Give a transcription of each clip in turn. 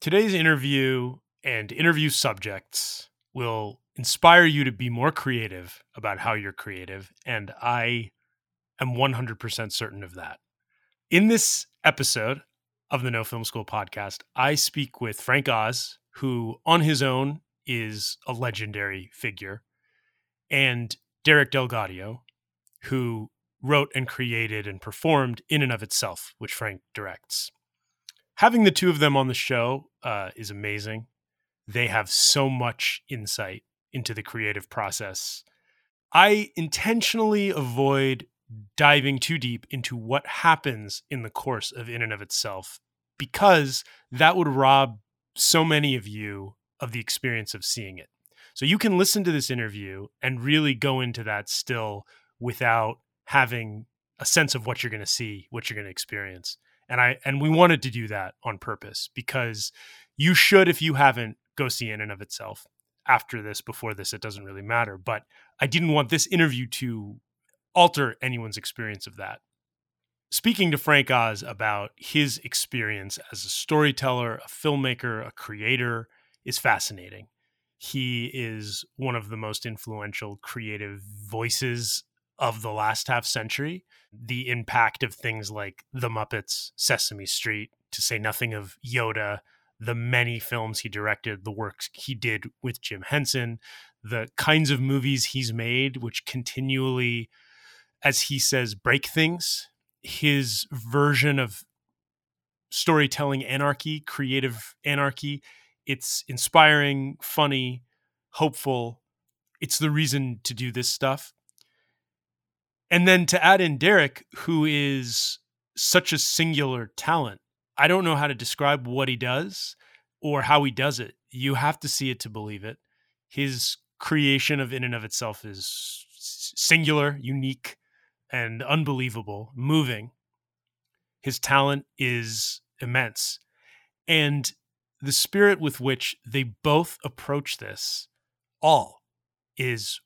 Today's interview and interview subjects will inspire you to be more creative about how you're creative. And I am 100% certain of that. In this episode of the No Film School podcast, I speak with Frank Oz, who on his own is a legendary figure, and Derek DelGaudio, who wrote and created and performed In and of Itself, which Frank directs having the two of them on the show uh, is amazing. They have so much insight into the creative process. I intentionally avoid diving too deep into what happens in the course of in and of itself because that would rob so many of you of the experience of seeing it. So you can listen to this interview and really go into that still without having a sense of what you're going to see, what you're going to experience and I and we wanted to do that on purpose because you should, if you haven't, go see in and of itself. After this, before this, it doesn't really matter. But I didn't want this interview to alter anyone's experience of that. Speaking to Frank Oz about his experience as a storyteller, a filmmaker, a creator is fascinating. He is one of the most influential creative voices of the last half century the impact of things like The Muppets, Sesame Street, to say nothing of Yoda, the many films he directed, the works he did with Jim Henson, the kinds of movies he's made, which continually, as he says, break things. His version of storytelling anarchy, creative anarchy, it's inspiring, funny, hopeful. It's the reason to do this stuff. And then to add in Derek, who is such a singular talent. I don't know how to describe what he does or how he does it. You have to see it to believe it. His creation of in and of itself is singular, unique, and unbelievable, moving. His talent is immense. And the spirit with which they both approach this all is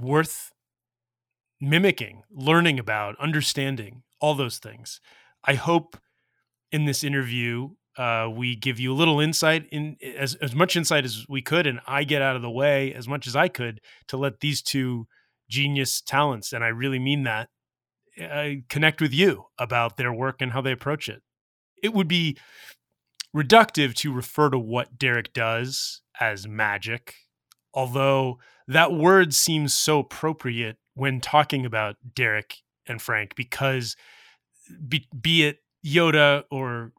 worth mimicking, learning about, understanding, all those things. I hope in this interview uh, we give you a little insight in as as much insight as we could, and I get out of the way as much as I could to let these two genius talents, and I really mean that, uh, connect with you about their work and how they approach it. It would be reductive to refer to what Derek does as magic, although that word seems so appropriate when talking about Derek and Frank because be, be it Yoda or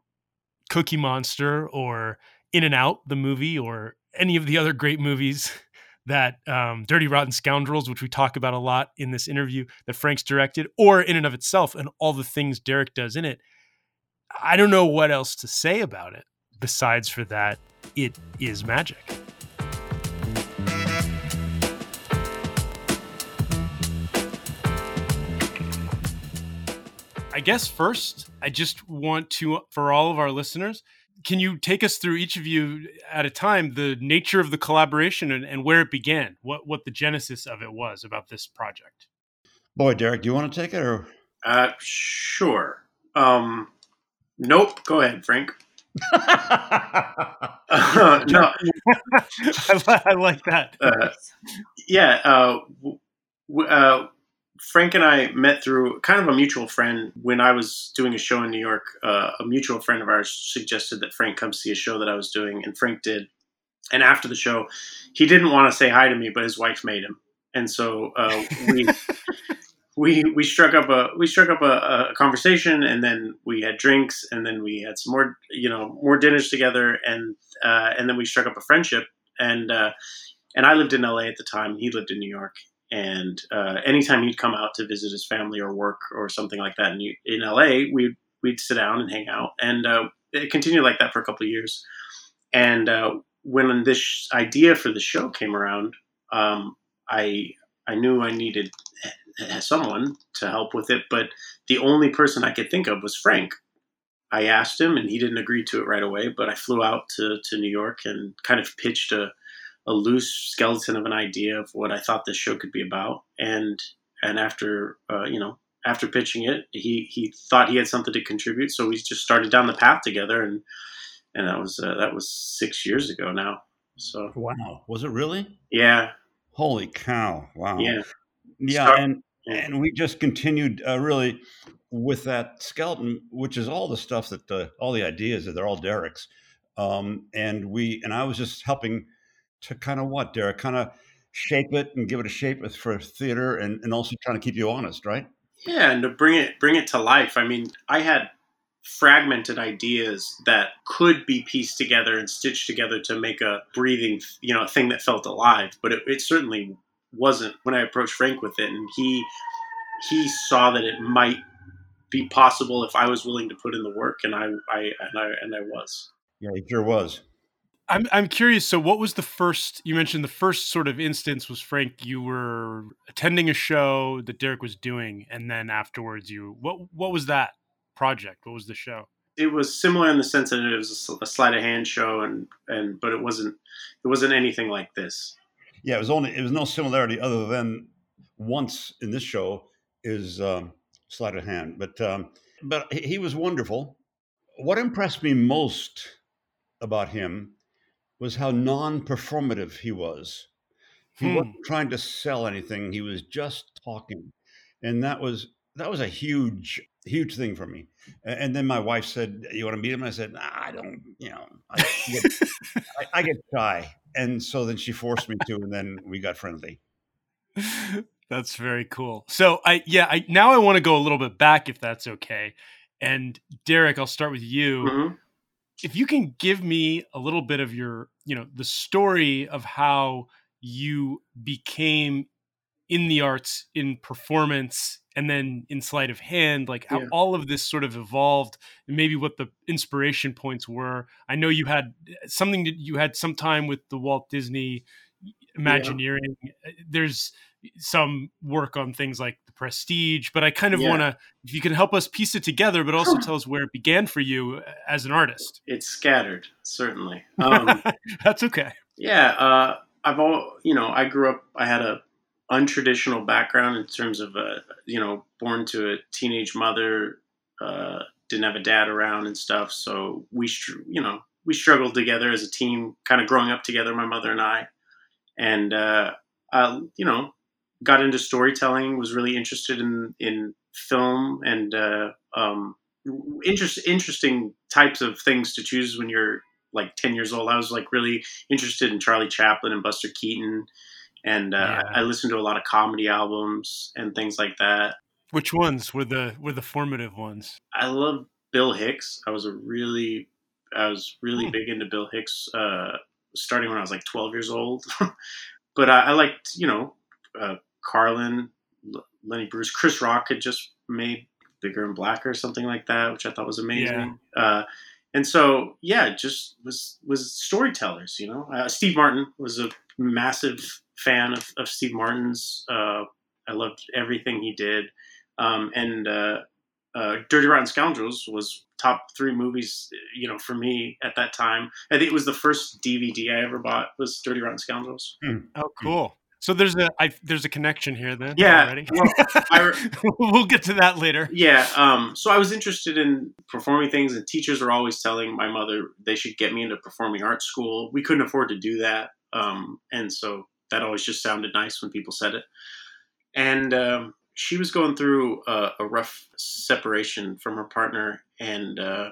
Cookie Monster or In and Out, the movie, or any of the other great movies that um, Dirty Rotten Scoundrels, which we talk about a lot in this interview, that Frank's directed, or in and of itself, and all the things Derek does in it. I don't know what else to say about it besides for that, it is magic. Guess first, I just want to, for all of our listeners, can you take us through each of you at a time the nature of the collaboration and, and where it began, what what the genesis of it was about this project? Boy, Derek, do you want to take it or? Uh, sure. Um, nope. Go ahead, Frank. uh, no, I, like that. Uh, yeah. Uh, w- uh, Frank and I met through kind of a mutual friend. When I was doing a show in New York, uh, a mutual friend of ours suggested that Frank come see a show that I was doing, and Frank did. And after the show, he didn't want to say hi to me, but his wife made him, and so uh, we we we struck up a we struck up a, a, conversation, and then we had drinks, and then we had some more you know more dinners together, and uh, and then we struck up a friendship, and uh, and I lived in LA at the time, he lived in New York, and uh, anytime he'd come out to visit his family or work or something like that in, in LA, we'd we'd sit down and hang out, and uh, it continued like that for a couple of years. And uh, when this idea for the show came around, um, I I knew I needed someone to help with it, but the only person I could think of was Frank. I asked him, and he didn't agree to it right away. But I flew out to to New York and kind of pitched a a loose skeleton of an idea of what I thought this show could be about. And and after uh, you know after pitching it, he he thought he had something to contribute, so we just started down the path together. And and that was uh, that was six years ago now. So wow, was it really? Yeah. Holy cow! Wow. Yeah. Yeah, Start- and and we just continued uh, really with that skeleton, which is all the stuff that uh, all the ideas that they're all Derek's, um, and we and I was just helping to kind of what Derek kind of shape it and give it a shape for theater, and and also trying to keep you honest, right? Yeah, and to bring it bring it to life. I mean, I had fragmented ideas that could be pieced together and stitched together to make a breathing, you know, a thing that felt alive. But it, it certainly wasn't when I approached Frank with it, and he he saw that it might be possible if I was willing to put in the work, and I I and I and I was. Yeah, he sure was. I'm I'm curious. So, what was the first? You mentioned the first sort of instance was Frank. You were attending a show that Derek was doing, and then afterwards, you what what was that project? What was the show? It was similar in the sense that it was a, sleight of hand show, and and but it wasn't it wasn't anything like this. Yeah, it was only it was no similarity other than once in this show is um, sleight of hand, but um, but he, he was wonderful. What impressed me most about him was how non-performative he was. He Hmm. wasn't trying to sell anything; he was just talking, and that was that was a huge huge thing for me. And then my wife said, "You want to meet him?" I said, nah, "I don't, you know, I get, I, I get shy." And so then she forced me to, and then we got friendly. That's very cool. So I yeah, I now I want to go a little bit back if that's okay. And Derek, I'll start with you. Mhm. If you can give me a little bit of your, you know, the story of how you became in the arts in performance and then in sleight of hand like how Yeah. all of this sort of evolved and maybe what the inspiration points were i know you had eh, something that you had some time with the walt disney imagineering there's some work on things like the prestige but i kind of Yeah. want to if you can help us piece it together but also tell us where it began for you as an artist It's scattered, certainly. Um, that's okay yeah, uh, I've all you know. I grew up. I had a untraditional background in terms of uh, you know, born to a teenage mother, uh, didn't have a dad around and stuff. So we, you know, we struggled together as a team, kind of growing up together, my mother and I, and uh, uh, you know, got into storytelling. Was really interested in in film and uh, um, interest, interesting types of things to choose when you're like 10 years old. I was like really interested in Charlie Chaplin and Buster Keaton. And uh, Yeah. I listened to a lot of comedy albums and things like that. which ones were the were the formative ones I love Bill Hicks. I was a really, I was really Hmm. big into Bill Hicks, uh, starting when I was like 12 years old. but I, I liked, you know, uh, Carlin, L- Lenny Bruce, Chris Rock had just made Bigger and Blacker or something like that, which I thought was amazing. Uh, and so, yeah, just was was storytellers, you know. Uh, Steve Martin was a massive fan of, of Steve Martin's. Uh, I loved everything he did, um, and uh, uh, Dirty Rotten Scoundrels was top three movies, you know, for me at that time. I think it was the first DVD I ever bought was Dirty Rotten Scoundrels. Oh, cool. So there's a I, there's a connection here then. Yeah, well, I, we'll get to that later. Yeah, um, so I was interested in performing things, and teachers were always telling my mother they should get me into performing arts school. We couldn't afford to do that, um, and so that always just sounded nice when people said it. And um, she was going through a, a rough separation from her partner, and uh,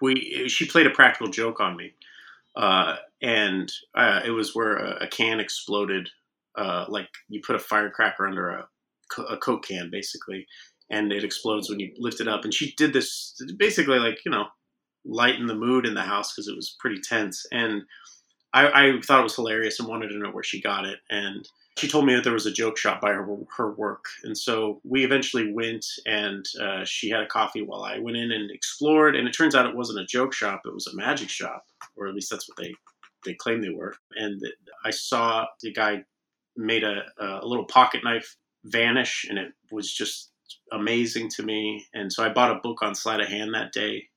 we she played a practical joke on me, uh, and uh, it was where a, a can exploded, uh, like you put a firecracker under a, a coke can, basically and it explodes when you lift it up. And she did this basically like you know lighten the mood in the house because it was pretty tense. And I, I thought it was hilarious and wanted to know where she got it. And she told me that there was a joke shop by her her work. And so we eventually went and uh, she had a coffee while I went in and explored. And it turns out it wasn't a joke shop; it was a magic shop, or at least that's what they they claimed they were. And I saw the guy made a, a little pocket knife vanish, and it was just amazing to me. And so I bought a book on sleight of hand that day.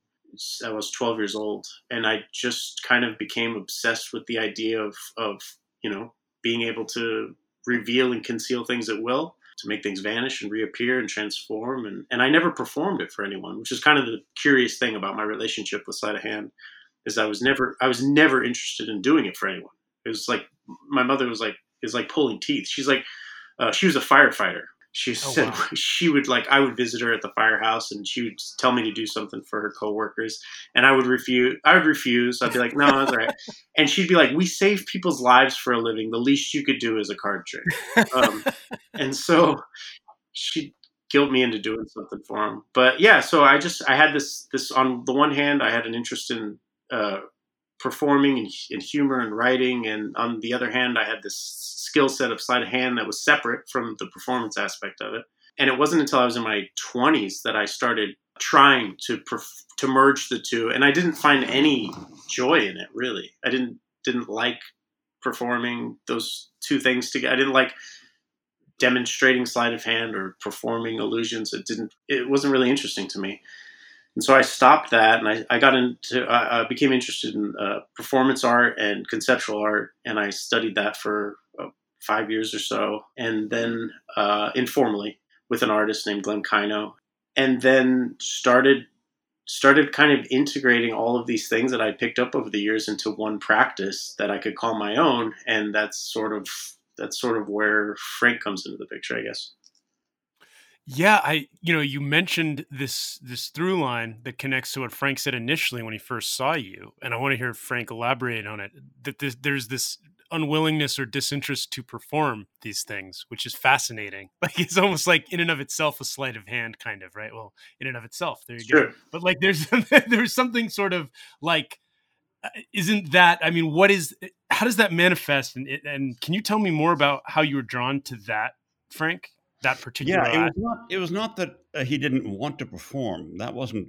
I was 12 years old, and I just kind of became obsessed with the idea of, of you know, being able to reveal and conceal things at will, to make things vanish and reappear and transform. And, and I never performed it for anyone, which is kind of the curious thing about my relationship with sleight of hand. is I was never I was never interested in doing it for anyone. It was like my mother was like is like pulling teeth. She's like uh, she was a firefighter. She oh, said wow. she would like I would visit her at the firehouse and she would tell me to do something for her coworkers and I would refuse. I would refuse. I'd be like, no, that's all right. And she'd be like, we save people's lives for a living. The least you could do is a card trick. Um, and so she guilt me into doing something for him. But yeah, so I just I had this this on the one hand I had an interest in uh, performing and, and humor and writing, and on the other hand I had this skill set of sleight of hand that was separate from the performance aspect of it. And it wasn't until I was in my 20s that I started trying to perf- to merge the two, and I didn't find any joy in it. Really, I didn't didn't like performing those two things together. I didn't like demonstrating sleight of hand or performing illusions. It didn't. It wasn't really interesting to me, and so I stopped that, and I, I got into. I, I became interested in uh, performance art and conceptual art, and I studied that for five years or so, and then uh, informally with an artist named Glenn Kaino, and then started started kind of integrating all of these things that I picked up over the years into one practice that I could call my own, and that's sort of that's sort of where Frank comes into the picture, I guess. Yeah, I you know you mentioned this this through line that connects to what Frank said initially when he first saw you, and I want to hear Frank elaborate on it. That there's this unwillingness or disinterest to perform these things, which is fascinating. Like it's almost like in and of itself a sleight of hand, kind of right. Well, in and of itself, there you sure. go. But like there's there's something sort of like uh, isn't that i mean what is how does that manifest and, and can you tell me more about how you were drawn to that frank that particular yeah it was not it was not that uh, he didn't want to perform that wasn't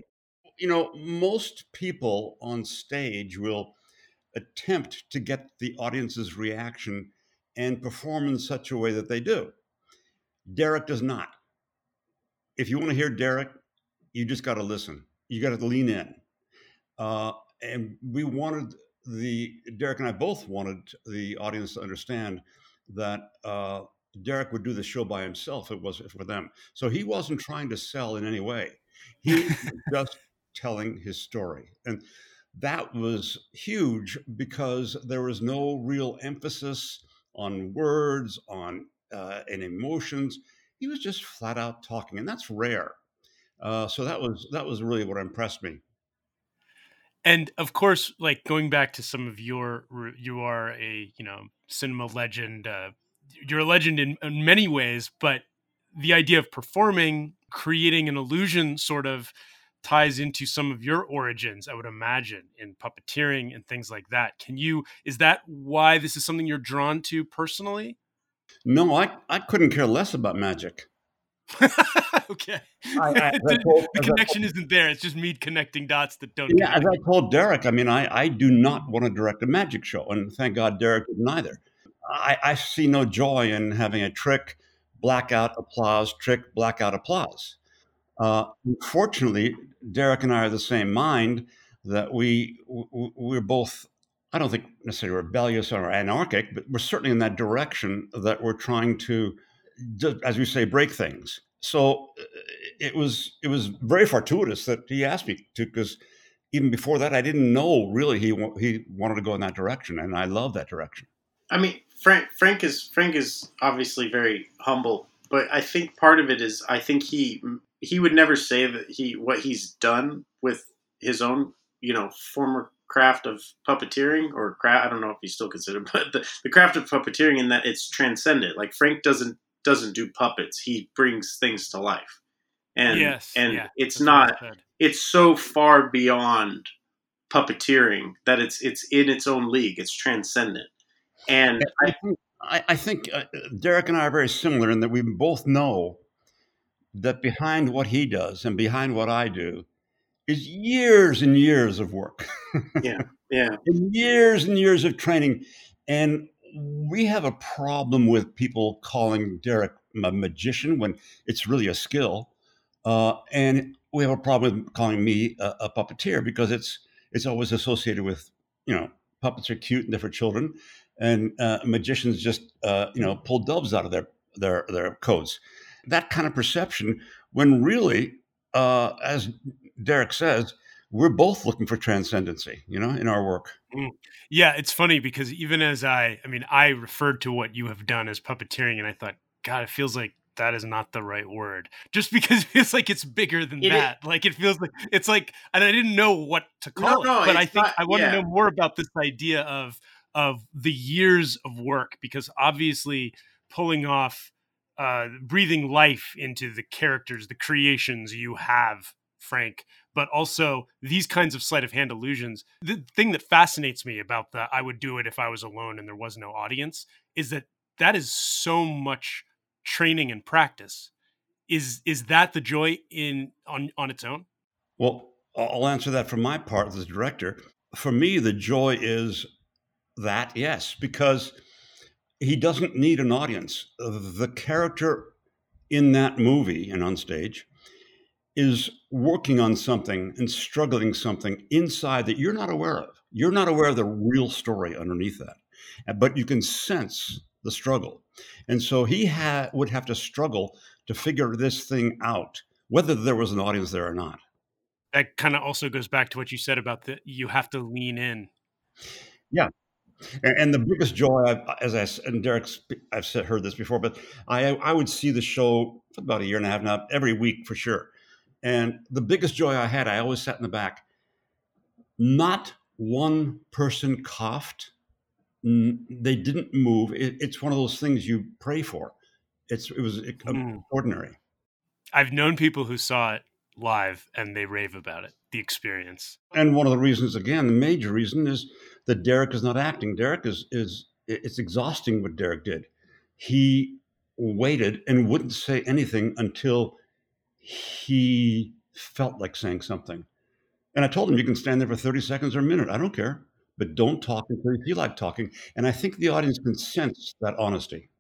you know most people on stage will attempt to get the audience's reaction and perform in such a way that they do. Derek does not. If you want to hear derek you just got to listen. You got to lean in. Uh, and we wanted the Derek and I both wanted the audience to understand that uh, Derek would do the show by himself. It was for them, so he wasn't trying to sell in any way. He was just telling his story, and that was huge because there was no real emphasis on words, on uh, and emotions. He was just flat out talking, and that's rare. Uh, so that was that was really what impressed me and of course like going back to some of your you are a you know cinema legend uh, you're a legend in, in many ways but the idea of performing creating an illusion sort of ties into some of your origins i would imagine in puppeteering and things like that can you is that why this is something you're drawn to personally no i, I couldn't care less about magic okay. I, I, the, told, the connection told, isn't there. It's just me connecting dots that don't. Yeah, connect. as I told Derek, I mean, I, I do not want to direct a magic show, and thank God Derek didn't either. I, I see no joy in having a trick, blackout applause, trick, blackout applause. Uh, unfortunately, Derek and I are the same mind that we we're both. I don't think necessarily rebellious or anarchic, but we're certainly in that direction that we're trying to as we say, break things. So uh, it was it was very fortuitous that he asked me to because even before that, I didn't know really he he wanted to go in that direction, and I love that direction. I mean, Frank Frank is Frank is obviously very humble, but I think part of it is I think he he would never say that he what he's done with his own you know former craft of puppeteering or craft I don't know if he's still considered, but the, the craft of puppeteering in that it's transcendent. Like Frank doesn't doesn't do puppets. He brings things to life. And yes, and yeah, it's not it's so far beyond puppeteering that it's it's in its own league. It's transcendent. And I, I, I think uh, Derek and I are very similar in that we both know that behind what he does and behind what I do is years and years of work. yeah, yeah, and years and years of training. And we have a problem with people calling Derek a magician when it's really a skill, uh, and we have a problem with calling me a, a, puppeteer because it's it's always associated with you know puppets are cute and they're for children, and uh, magicians just uh, you know pull doves out of their their their coats. That kind of perception, when really, uh, as Derek says, we're both looking for transcendency, you know, in our work. Mm. Yeah, it's funny because even as I, I mean, I referred to what you have done as puppeteering, and I thought, God, it feels like that is not the right word. Just because it feels like it's bigger than it that. Is. Like it feels like it's like, and I didn't know what to call no, it. but I think not, I want yeah. to know more about this idea of of the years of work because obviously pulling off uh, breathing life into the characters, the creations you have, Frank, but also these kinds of sleight of hand illusions. The thing that fascinates me about the I would do it if I was alone and there was no audience is that that is so much training and practice. Is is that the joy in on on its own? Well, I'll answer that from my part as a director. For me, the joy is that yes, because he doesn't need an audience. The character in that movie and on stage is working on something and struggling something inside that you're not aware of. You're not aware of the real story underneath that, but you can sense the struggle. And so he ha- would have to struggle to figure this thing out, whether there was an audience there or not. That kind of also goes back to what you said about the you have to lean in. Yeah, and, and the biggest joy, I've, as I and Derek, I've said, heard this before, but I I would see the show for about a year and a half now, every week for sure. And the biggest joy I had, I always sat in the back. Not one person coughed. They didn't move. It, it's one of those things you pray for. It's it was mm. extraordinary. I've known people who saw it live and they rave about it, the experience. And one of the reasons, again, the major reason is that Derek is not acting. Derek is is it's exhausting what Derek did. He waited and wouldn't say anything until he felt like saying something. And I told him, you can stand there for 30 seconds or a minute. I don't care, but don't talk until you feel like talking. And I think the audience can sense that honesty.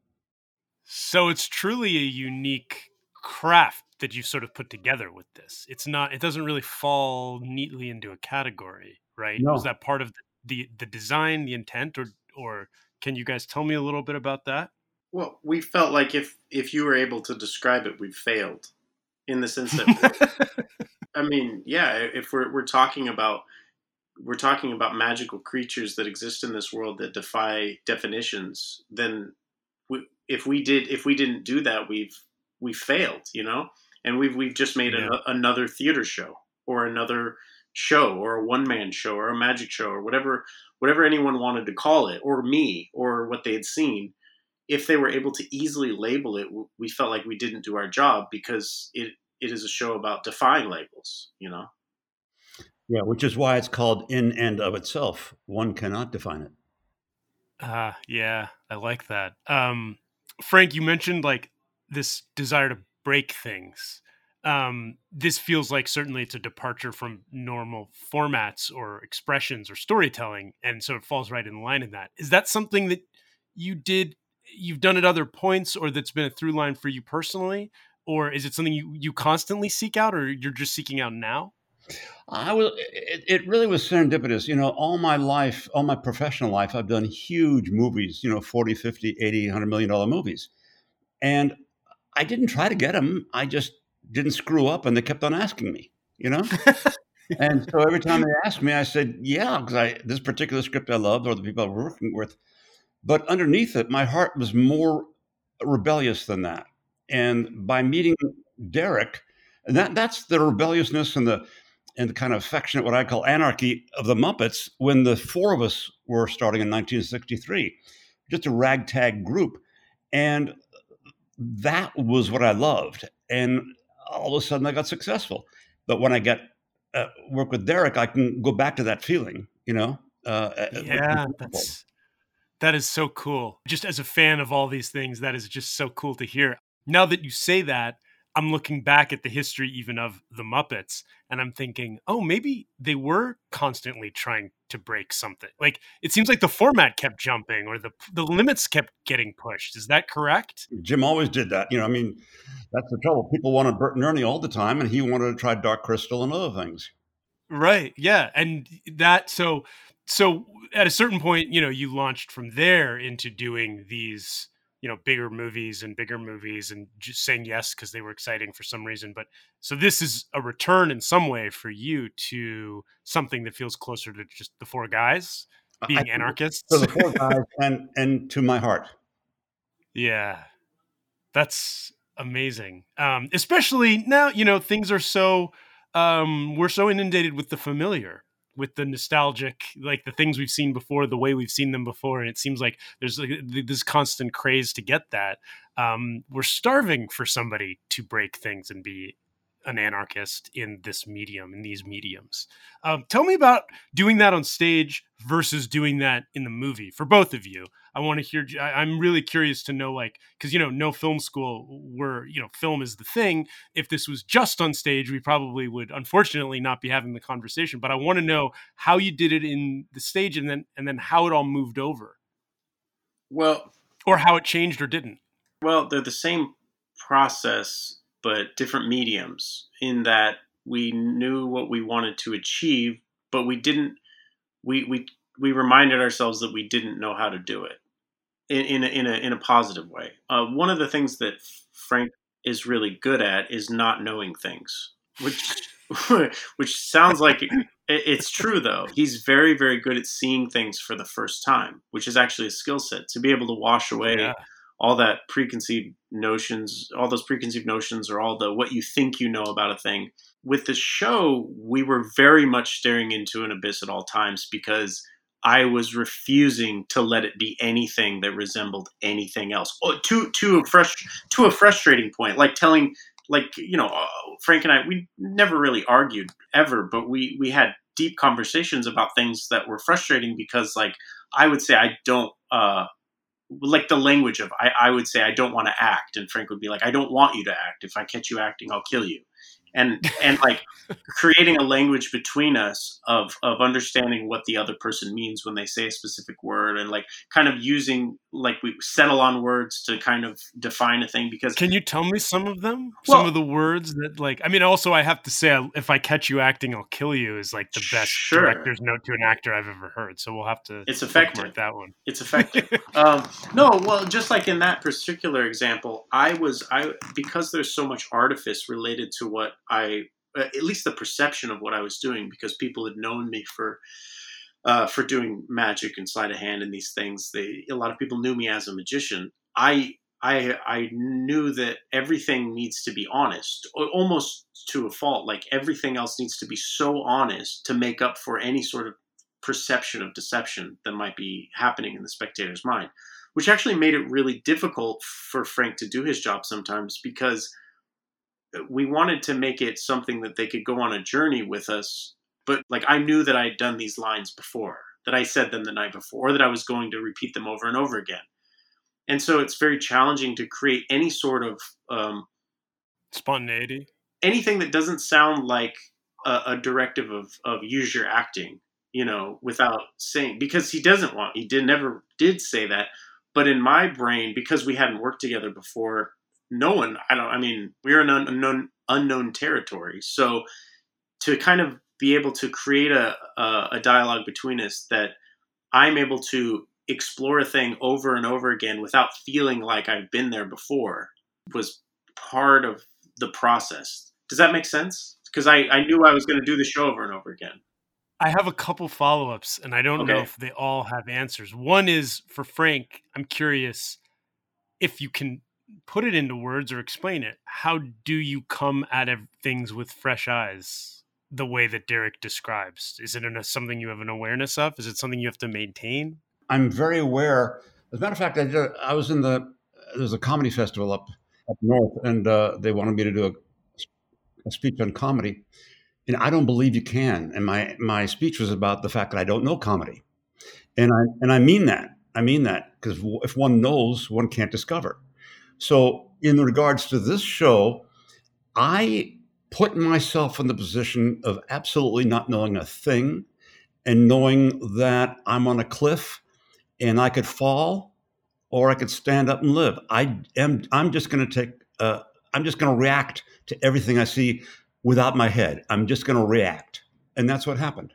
So it's truly a unique craft that you sort of put together with this. It's not, it doesn't really fall neatly into a category, right? No. Was that part of the, the, the design, the intent, or, or can you guys tell me a little bit about that? Well, we felt like if if you were able to describe it, we failed in the sense that I mean, yeah, if we're we're talking about we're talking about magical creatures that exist in this world that defy definitions, then we, if we did if we didn't do that, we've we failed, you know, and we've we've just made yeah. a, another theater show or another show or a one man show or a magic show or whatever whatever anyone wanted to call it or me or what they had seen if they were able to easily label it, we felt like we didn't do our job because it it is a show about defying labels, you know. Yeah, which is why it's called in and of itself. One cannot define it. Ah, uh, yeah, I like that. Um, Frank, you mentioned like this desire to break things. Um, this feels like certainly it's a departure from normal formats or expressions or storytelling, and so it falls right in line in that. Is that something that you did you've done at other points or that's been a through line for you personally or is it something you, you constantly seek out or you're just seeking out now i will it, it really was serendipitous you know all my life all my professional life i've done huge movies you know 40 50 80 100 million dollar movies and i didn't try to get them i just didn't screw up and they kept on asking me you know? And so every time they asked me i said yeah because i this particular script i loved or the people i was working with but underneath it, my heart was more rebellious than that. And by meeting Derek, that that's the rebelliousness and the and the kind of affectionate what I call anarchy of the Muppets when the four of us were starting in 1963, just a ragtag group, and that was what I loved. And all of a sudden, I got successful. But when I get uh, work with Derek, I can go back to that feeling, you know. Uh, uh yeah, that's that is so cool. Just as a fan of all these things, that is just so cool to hear. Now that you say that, I'm looking back at the history even of the Muppets and I'm thinking, oh, maybe they were constantly trying to break something. Like it seems like the format kept jumping or the the limits kept getting pushed. Is that correct? Jim always did that. You know, I mean, that's the trouble. People wanted Bert and Ernie all the time and he wanted to try Dark Crystal and other things. Right. Yeah. And that so so at a certain point, you know, you launched from there into doing these you know bigger movies and bigger movies and just saying yes because they were exciting for some reason but so this is a return in some way for you to something that feels closer to just the four guys being I, anarchists? to the four guys and and to my heart. Yeah. That's amazing um especially now you know things are so um we're so inundated with the familiar with the nostalgic like the things we've seen before the way we've seen them before and it seems like there's like this constant craze to get that um, we're starving for somebody to break things and be an anarchist in this medium in these mediums. Um, tell me about doing that on stage versus doing that in the movie for both of you i want to hear I, am really curious to know like because you know no film school where you know film is the thing. If this was just on stage we probably would unfortunately not be having the conversation but i want to know how you did it in the stage and then and then how it all moved over. Well or how it changed or didn't. Well they're the same process but different mediums in that we knew what we wanted to achieve, but we didn't. We we we reminded ourselves that we didn't know how to do it in in a, in a, in a positive way. Uh, one of the things that Frank is really good at is not knowing things, which which sounds like it, it's true though. He's very very good at seeing things for the first time, which is actually a skill set to be able to wash away yeah all that preconceived notions, all those preconceived notions, or all the what you think you know about a thing. With the show, we were very much staring into an abyss at all times because I was refusing to let it be anything that resembled anything else. Oh, to to a fresh to a frustrating point, like telling, like you know, uh, Frank and I, we never really argued ever, but we we had deep conversations about things that were frustrating because, like, I would say I don't. Uh, like the language of I, I would say I don't want to act, and Frank would be like, I don't want you to act. If I catch you acting, I'll kill you and and like creating a language between us of of understanding what the other person means when they say a specific word and like kind of using like we settle on words to kind of define a thing because can you tell me some of them? Well, some of the words that like i mean also i have to say if i catch you acting i'll kill you is like the best sure. director's note to an actor i've ever heard so we'll have to it's effective. that one. It's effective. Um, no well just like in that particular example i was i because there's so much artifice related to what I at least the perception of what I was doing because people had known me for uh, for doing magic and sleight of hand and these things. They a lot of people knew me as a magician. I I I knew that everything needs to be honest, almost to a fault. Like everything else needs to be so honest to make up for any sort of perception of deception that might be happening in the spectator's mind, which actually made it really difficult for Frank to do his job sometimes because we wanted to make it something that they could go on a journey with us. But like I knew that I had done these lines before, that I said them the night before, that I was going to repeat them over and over again. And so it's very challenging to create any sort of um, spontaneity, anything that doesn't sound like a, a directive of of use your acting, you know, without saying because he doesn't want he did never did say that. But in my brain, because we hadn't worked together before, no one i don't i mean we're in unknown unknown territory so to kind of be able to create a, a, a dialogue between us that i'm able to explore a thing over and over again without feeling like i've been there before was part of the process does that make sense because I, I knew i was going to do the show over and over again I have a couple follow ups, and I don't okay. know if they all have answers. One is for Frank. I'm curious if you can put it into words or explain it. How do you come at of things with fresh eyes the way that Derek describes? Is it something you have an awareness of? Is it something you have to maintain? I'm very aware. As a matter of fact, I, did, I was in the there's a comedy festival up up north, and uh, they wanted me to do a, a speech on comedy, and I don't believe you can. And my my speech was about the fact that I don't know comedy, and I and I mean that. I mean that because if one knows, one can't discover. So, in regards to this show, I put myself in the position of absolutely not knowing a thing and knowing that I'm on a cliff and I could fall or I could stand up and live. I am I'm just going to take uh, I'm just going to react to everything I see without my head. I'm just going to react. And that's what happened.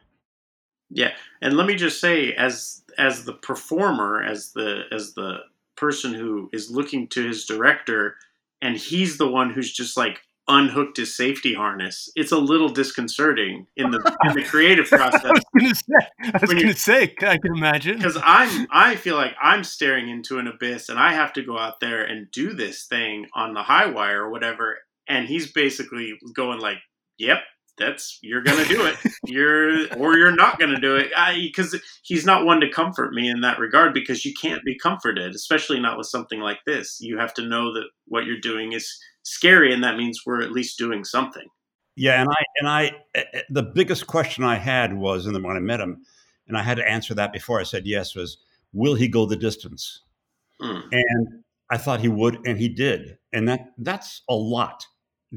Yeah. And let me just say as as the performer as the as the person who is looking to his director and he's the one who's just like unhooked his safety harness. It's a little disconcerting in the in the creative process. I was gonna say, I was gonna say, I can imagine. Because I'm I feel like I'm staring into an abyss and I have to go out there and do this thing on the high wire or whatever. And he's basically going like, Yep, that's you're gonna do it. You're or you're not gonna do it. Because he's not one to comfort me in that regard because you can't be comforted, especially not with something like this. You have to know that what you're doing is scary and that means we're at least doing something. Yeah, and I and I eh, eh, the biggest question I had was, and then when I met him, and I had to answer that before I said yes, was will he go the distance? Mm. And I thought he would, and he did, and that that's a lot.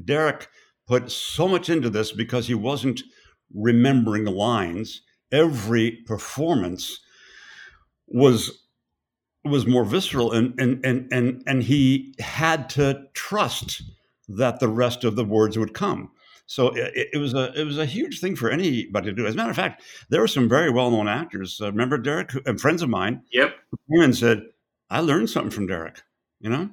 Derek put so much into this because he wasn't remembering lines. Every performance was was more visceral, and and and and and he had to trust that the rest of the words would come. So it, it was a it was a huge thing for anybody to do. As a matter of fact, there were some very well known actors. Uh, remember Derek, and friends of mine, Yep. who came and said, "I learned something from Derek." You know,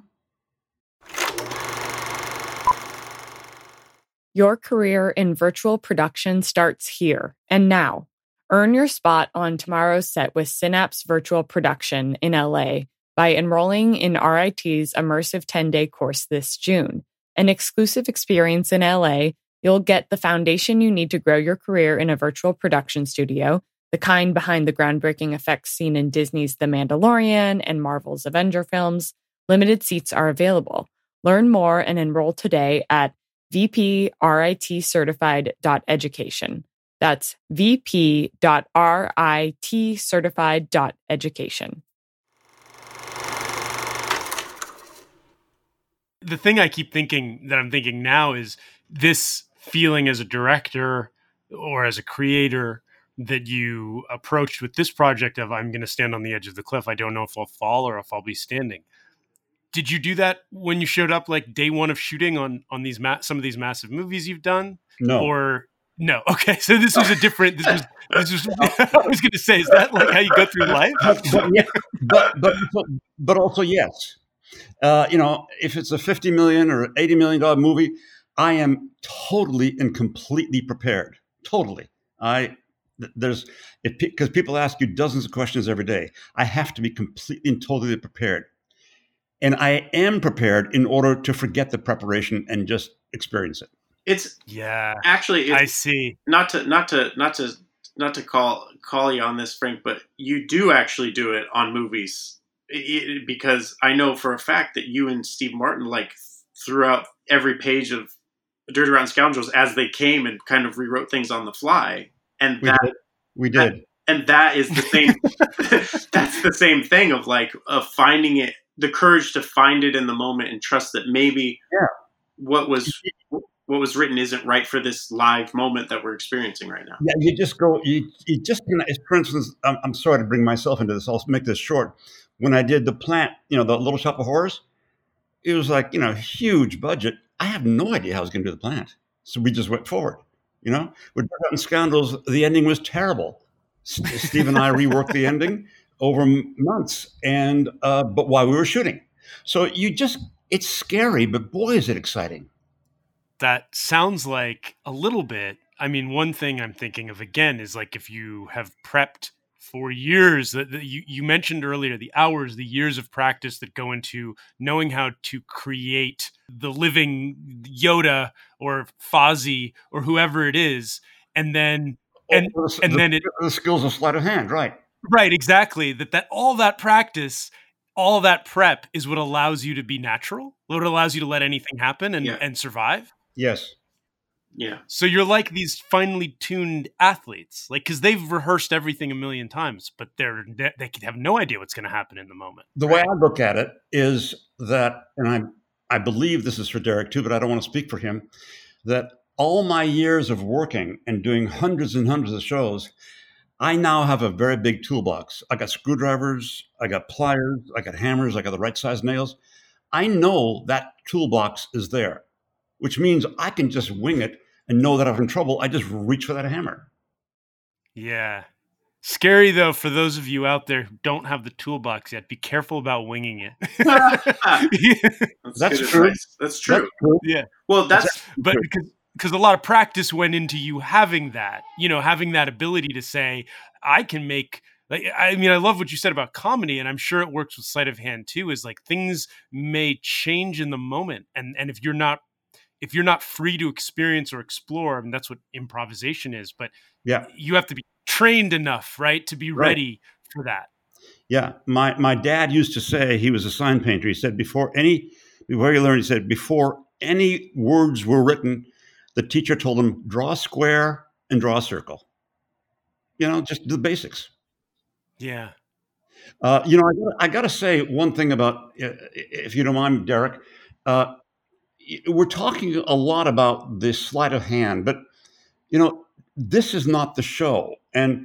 Your career in virtual production starts here and now. Earn your spot on tomorrow's set with Synapse Virtual Production in LA by enrolling in RIT's immersive 10 day course this June. An exclusive experience in LA, you'll get the foundation you need to grow your career in a virtual production studio, the kind behind the groundbreaking effects seen in Disney's The Mandalorian and Marvel's Avenger films. Limited seats are available. Learn more and enroll today at vpritcertified.education. That's vp.ritcertified.education. the thing I keep thinking that I'm thinking now is this feeling as a director or as a creator that you approached with this project of I'm going to stand on the edge of the cliff. I don't know if I'll fall or if I'll be standing. Did you do that when you showed up like day one of shooting on on these ma- some of these massive movies you've done no, or no? Okay, so this was a different. This was this was. I was going to say, is that like how you go through life? but, but, yeah, but, but, but also yes. Uh, you know, if it's a fifty million or eighty million dollar movie, I am totally and completely prepared. Totally, I there's because people ask you dozens of questions every day. I have to be completely and totally prepared, and I am prepared in order to forget the preparation and just experience it. It's Yeah, actually I see. not to not to not to not to call call you on this, Frank, but you do actually do it on movies I- I- because I know for a fact that you and Steve Martin like throughout every page of Dirty Rotten Scoundrels as they came and kind of rewrote things on the fly, and We that did. We did. and that is the same that's the same thing of like of finding it the courage to find it in the moment and trust that maybe Yeah. what was what was written isn't right for this live moment that we're experiencing right now Yeah, you just go. You, you just. For instance, I'm, I'm sorry to bring myself into this. I'll make this short. When I did the plant, you know, the Little Shop of Horrors, it was like you know, huge budget. I have no idea how I was going to do the plant, so we just went forward. You know, with Dirt Rotten Scoundrels, the ending was terrible. Steve and I reworked the ending over months, and uh, but while we were shooting, so you just it's scary, but boy, is it exciting. that sounds like a little bit. I mean, one thing I'm thinking of again is like if you have prepped for years that you, you mentioned earlier the hours the years of practice that go into knowing how to create the living yoda or fozzie or whoever it is and then And- Oh, the, and the- then it- the skills of sleight of hand, right? Right exactly that that all that practice all that prep is what allows you to be natural what allows you to let anything happen and, Yeah. and survive Yes. yeah So you're like these finely tuned athletes, like because they've rehearsed everything a million times, but they're they have no idea what's going to happen in the moment. the way I look at it is that, and I I believe this is for Derek too, but I don't want to speak for him. That all my years of working and doing hundreds and hundreds of shows, I now have a very big toolbox. I got screwdrivers, I got pliers, I got hammers, I got the right size nails. I know that toolbox is there, which means I can just wing it and know that if I'm in trouble, I just reach for that hammer. Yeah, Scary though for those of you out there who don't have the toolbox yet. Be careful about winging it. that's, That's true. That's true. That's true. yeah, well, that's but because because a lot of practice went into you having that, you know, having that ability to say, I can make. Like, I mean, I love what you said about comedy, and I'm sure it works with sleight of hand too. Is like things may change in the moment, and and if you're not if you're not free to experience or explore, and that's what improvisation is, but Yeah. you have to be trained enough, right, to be Right. ready for that. Yeah, my my dad used to say he was a sign painter. He said before any before you learn, he said before any words were written, the teacher told him draw a square and draw a circle. You know, just the basics. Yeah. Uh, you know, I gotta, I got to say one thing about, uh, if you don't mind, Derek. Uh, we're talking a lot about this sleight of hand, but you know, this is not the show. And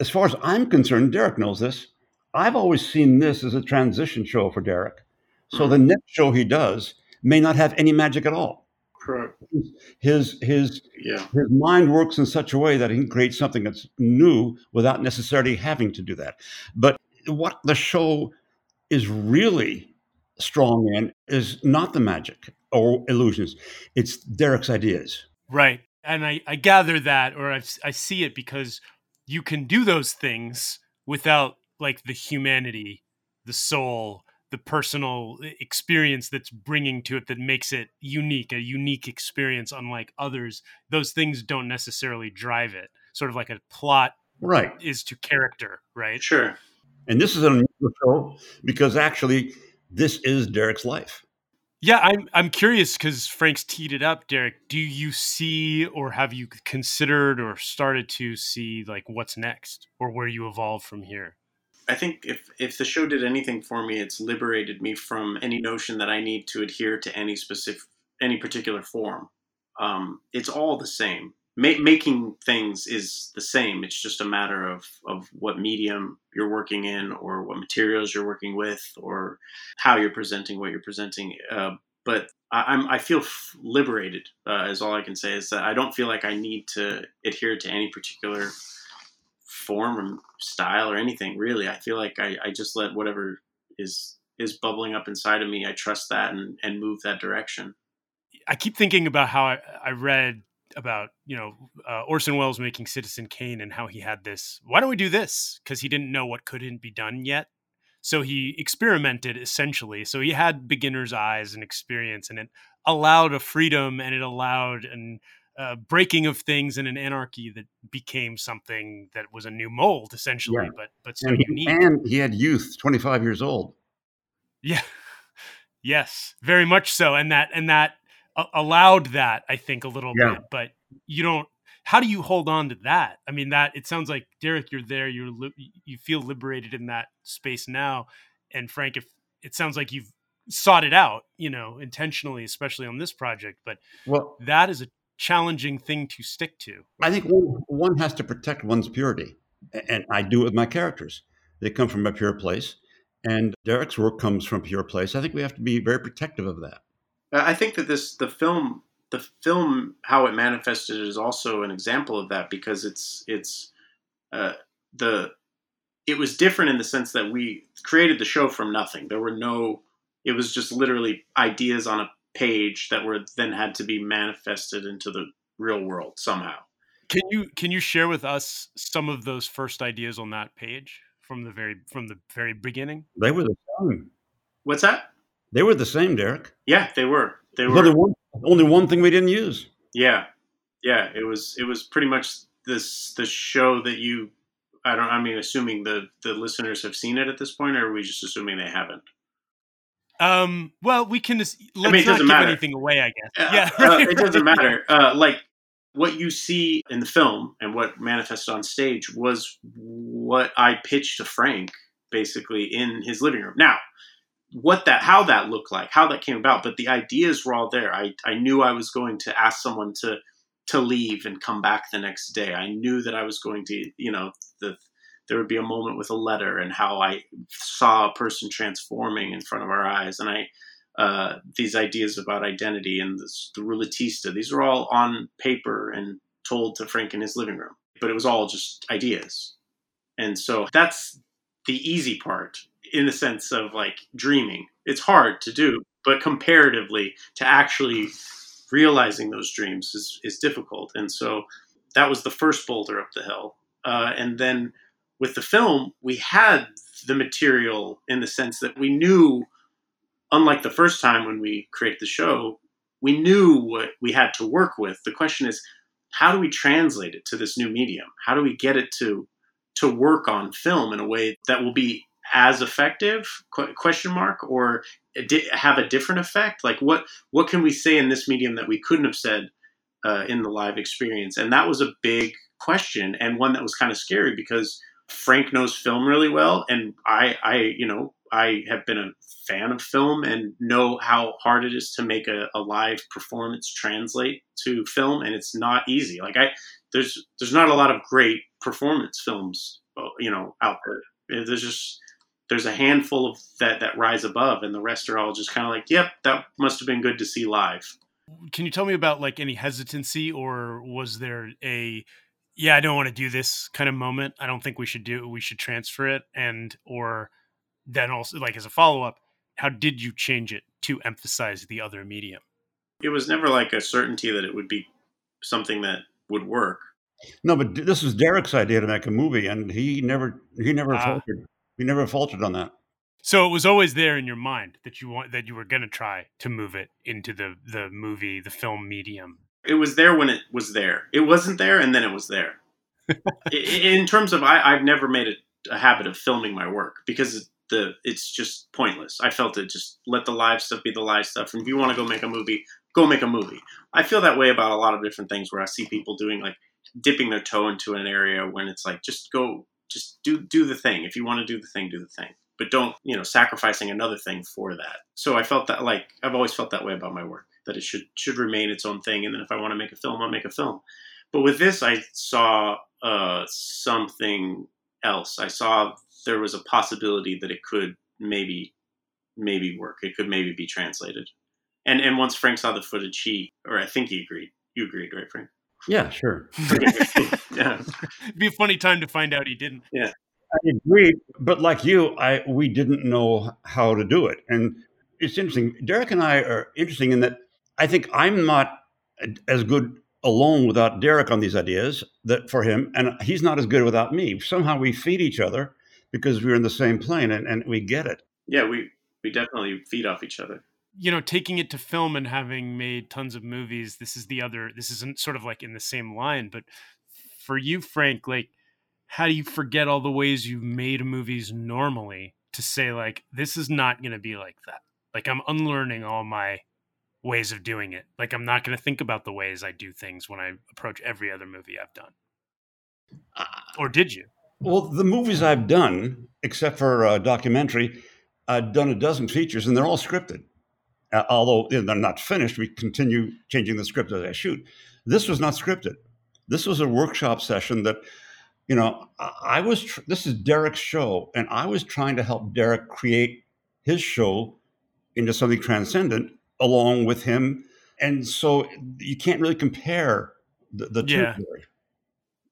as far as I'm concerned, Derek knows this. I've always seen this as a transition show for Derek. So the next show he does may not have any magic at all. Correct. His his Yeah. his mind works in such a way that he can create something that's new without necessarily having to do that. But what the show is really strong in is not the magic or illusions, it's Derek's ideas. Right. And I, I gather that, or I, I see it because you can do those things without like the humanity, the soul, the personal e, experience that's bringing to it that makes it unique, a unique experience, unlike others. Those things don't necessarily drive it. Sort of like a plot Right. is to character, right? Sure. And this is an unusual show because actually, this is Derek's life. Yeah, I'm I'm curious because Frank's teed it up, Derek. Do you see or have you considered or started to see like what's next or where you evolve from here? I think if if the show did anything for me, it's liberated me from any notion that I need to adhere to any specific any particular form. Um, it's all the same. Ma- making things is the same. It's just a matter of of what medium you're working in, or what materials you're working with, or how you're presenting what you're presenting. Uh, but I, I'm I feel liberated. Uh, is all I can say is that I don't feel like I need to adhere to any particular form or style or anything really i feel like I, I just let whatever is is bubbling up inside of me i trust that and, and move that direction I keep thinking about how I, I read about you know uh, Orson Welles making Citizen Kane and how he had this. Why don't we do this? Because he didn't know what couldn't be done yet, so he experimented essentially. So he had beginner's eyes and experience, and it allowed a freedom and it allowed an uh, breaking of things and an anarchy that became something that was a new mold essentially, Yeah. but but so And he, unique. and he had youth, 25 years old. Yeah. Yes, very much so. And that and that a- allowed that I think a little Yeah. bit, but you don't how do you hold on to that? I mean that it sounds like Derek you're there, you're li- you feel liberated in that space now and Frank if it sounds like you've sought it out, you know, intentionally especially on this project, but Well, that is a challenging thing to stick to. I think one, one has to protect one's purity. And I do it with my characters. They come from a pure place. And Derek's work comes from a pure place. I think we have to be very protective of that. I think that this the film the film how it manifested is also an example of that because it's it's uh, the it was different in the sense that we created the show from nothing there were no it was just literally ideas on a page that were then had to be manifested into the real world somehow Can you can you share with us some of those first ideas on that page from the very from the very beginning? They were the same. what's that They were the same, Derek. Yeah, they were. They were. only one, only one thing we didn't use. Yeah, yeah. It was. It was pretty much this the show that you. I don't. I mean, assuming the the listeners have seen it at this point, or are we just assuming they haven't? Um, well, we can just let's mean, it not give matter. anything away, I guess. Uh, yeah, uh, it doesn't right. matter. Uh, like what you see in the film and what manifested on stage was what I pitched to Frank basically in his living room. Now, what that how that looked like, how that came about, but the ideas were all there. I I knew I was going to ask someone to to leave and come back the next day. I knew that I was going to, you know, the there would be a moment with a letter and how I saw a person transforming in front of our eyes, and I uh, these ideas about identity and this, the Ruletista. These were all on paper and told to Frank in his living room, but it was all just ideas. And so that's the easy part in the sense of like dreaming. It's hard to do, but comparatively to actually realizing those dreams is, is difficult. And so that was the first boulder up the hill. Uh, and then with the film, we had the material in the sense that we knew, unlike the first time when we created the show, we knew what we had to work with. The question is, how do we translate it to this new medium? How do we get it to to work on film in a way that will be as effective question mark or have a different effect like what what can we say in this medium that we couldn't have said uh, in the live experience and that was a big question and one that was kind of scary because frank knows film really well and i i you know i have been a fan of film and know how hard it is to make a, a live performance translate to film and it's not easy. Like i there's there's not a lot of great performance films uh, you know out there. There's just there's a handful of that that rise above and the rest are all just kind of like yep that must have been good to see live. Can you tell me about like any hesitancy or was there a yeah i don't want to do this kind of moment i don't think we should do we should transfer it and or then also like as a follow-up how did you change it to emphasize the other medium it was never like a certainty that it would be something that would work no but this was derek's idea to make a movie and he never he never ah. faltered we never faltered on that. So it was always there in your mind that you want that you were going to try to move it into the the movie, the film medium. It was there when it was there. It wasn't there, and then it was there. in terms of, I, I've never made a, a habit of filming my work because the it's just pointless. I felt it just let the live stuff be the live stuff. And if you want to go make a movie, go make a movie. I feel that way about a lot of different things where I see people doing like dipping their toe into an area when it's like just go just do do the thing. If you want to do the thing, do the thing. But don't, you know, sacrificing another thing for that. So I felt that like I've always felt that way about my work, that it should should remain its own thing. And then if I want to make a film, I'll make a film. But with this, I saw uh, something else. I saw there was a possibility that it could maybe maybe work. It could maybe be translated. And and once Frank saw the footage, he or I think he agreed. You agreed, right, Frank? Yeah, sure. yeah. It'd be a funny time to find out he didn't. Yeah. I agree, but like you, I we didn't know how to do it, and it's interesting. Derek and I are interesting in that I think I'm not as good alone without Derek on these ideas that for him, and he's not as good without me. Somehow we feed each other because we're in the same plane and, and we get it. Yeah, we we definitely feed off each other you know, taking it to film and having made tons of movies, this is the other, this isn't sort of like in the same line, but for you, Frank, like, how do you forget all the ways you've made movies normally to say, like, this is not going to be like that? Like, I'm unlearning all my ways of doing it. Like, I'm not going to think about the ways I do things when I approach every other movie I've done. Uh, or did you? Well, the movies I've done, except for a documentary, I've done a dozen features and they're all scripted. Uh, although they're not finished, we continue changing the script as I shoot. This was not scripted. This was a workshop session that, you know, I was. Tr- this is Derek's show, and I was trying to help Derek create his show into something transcendent along with him. And so you can't really compare the, the yeah. two.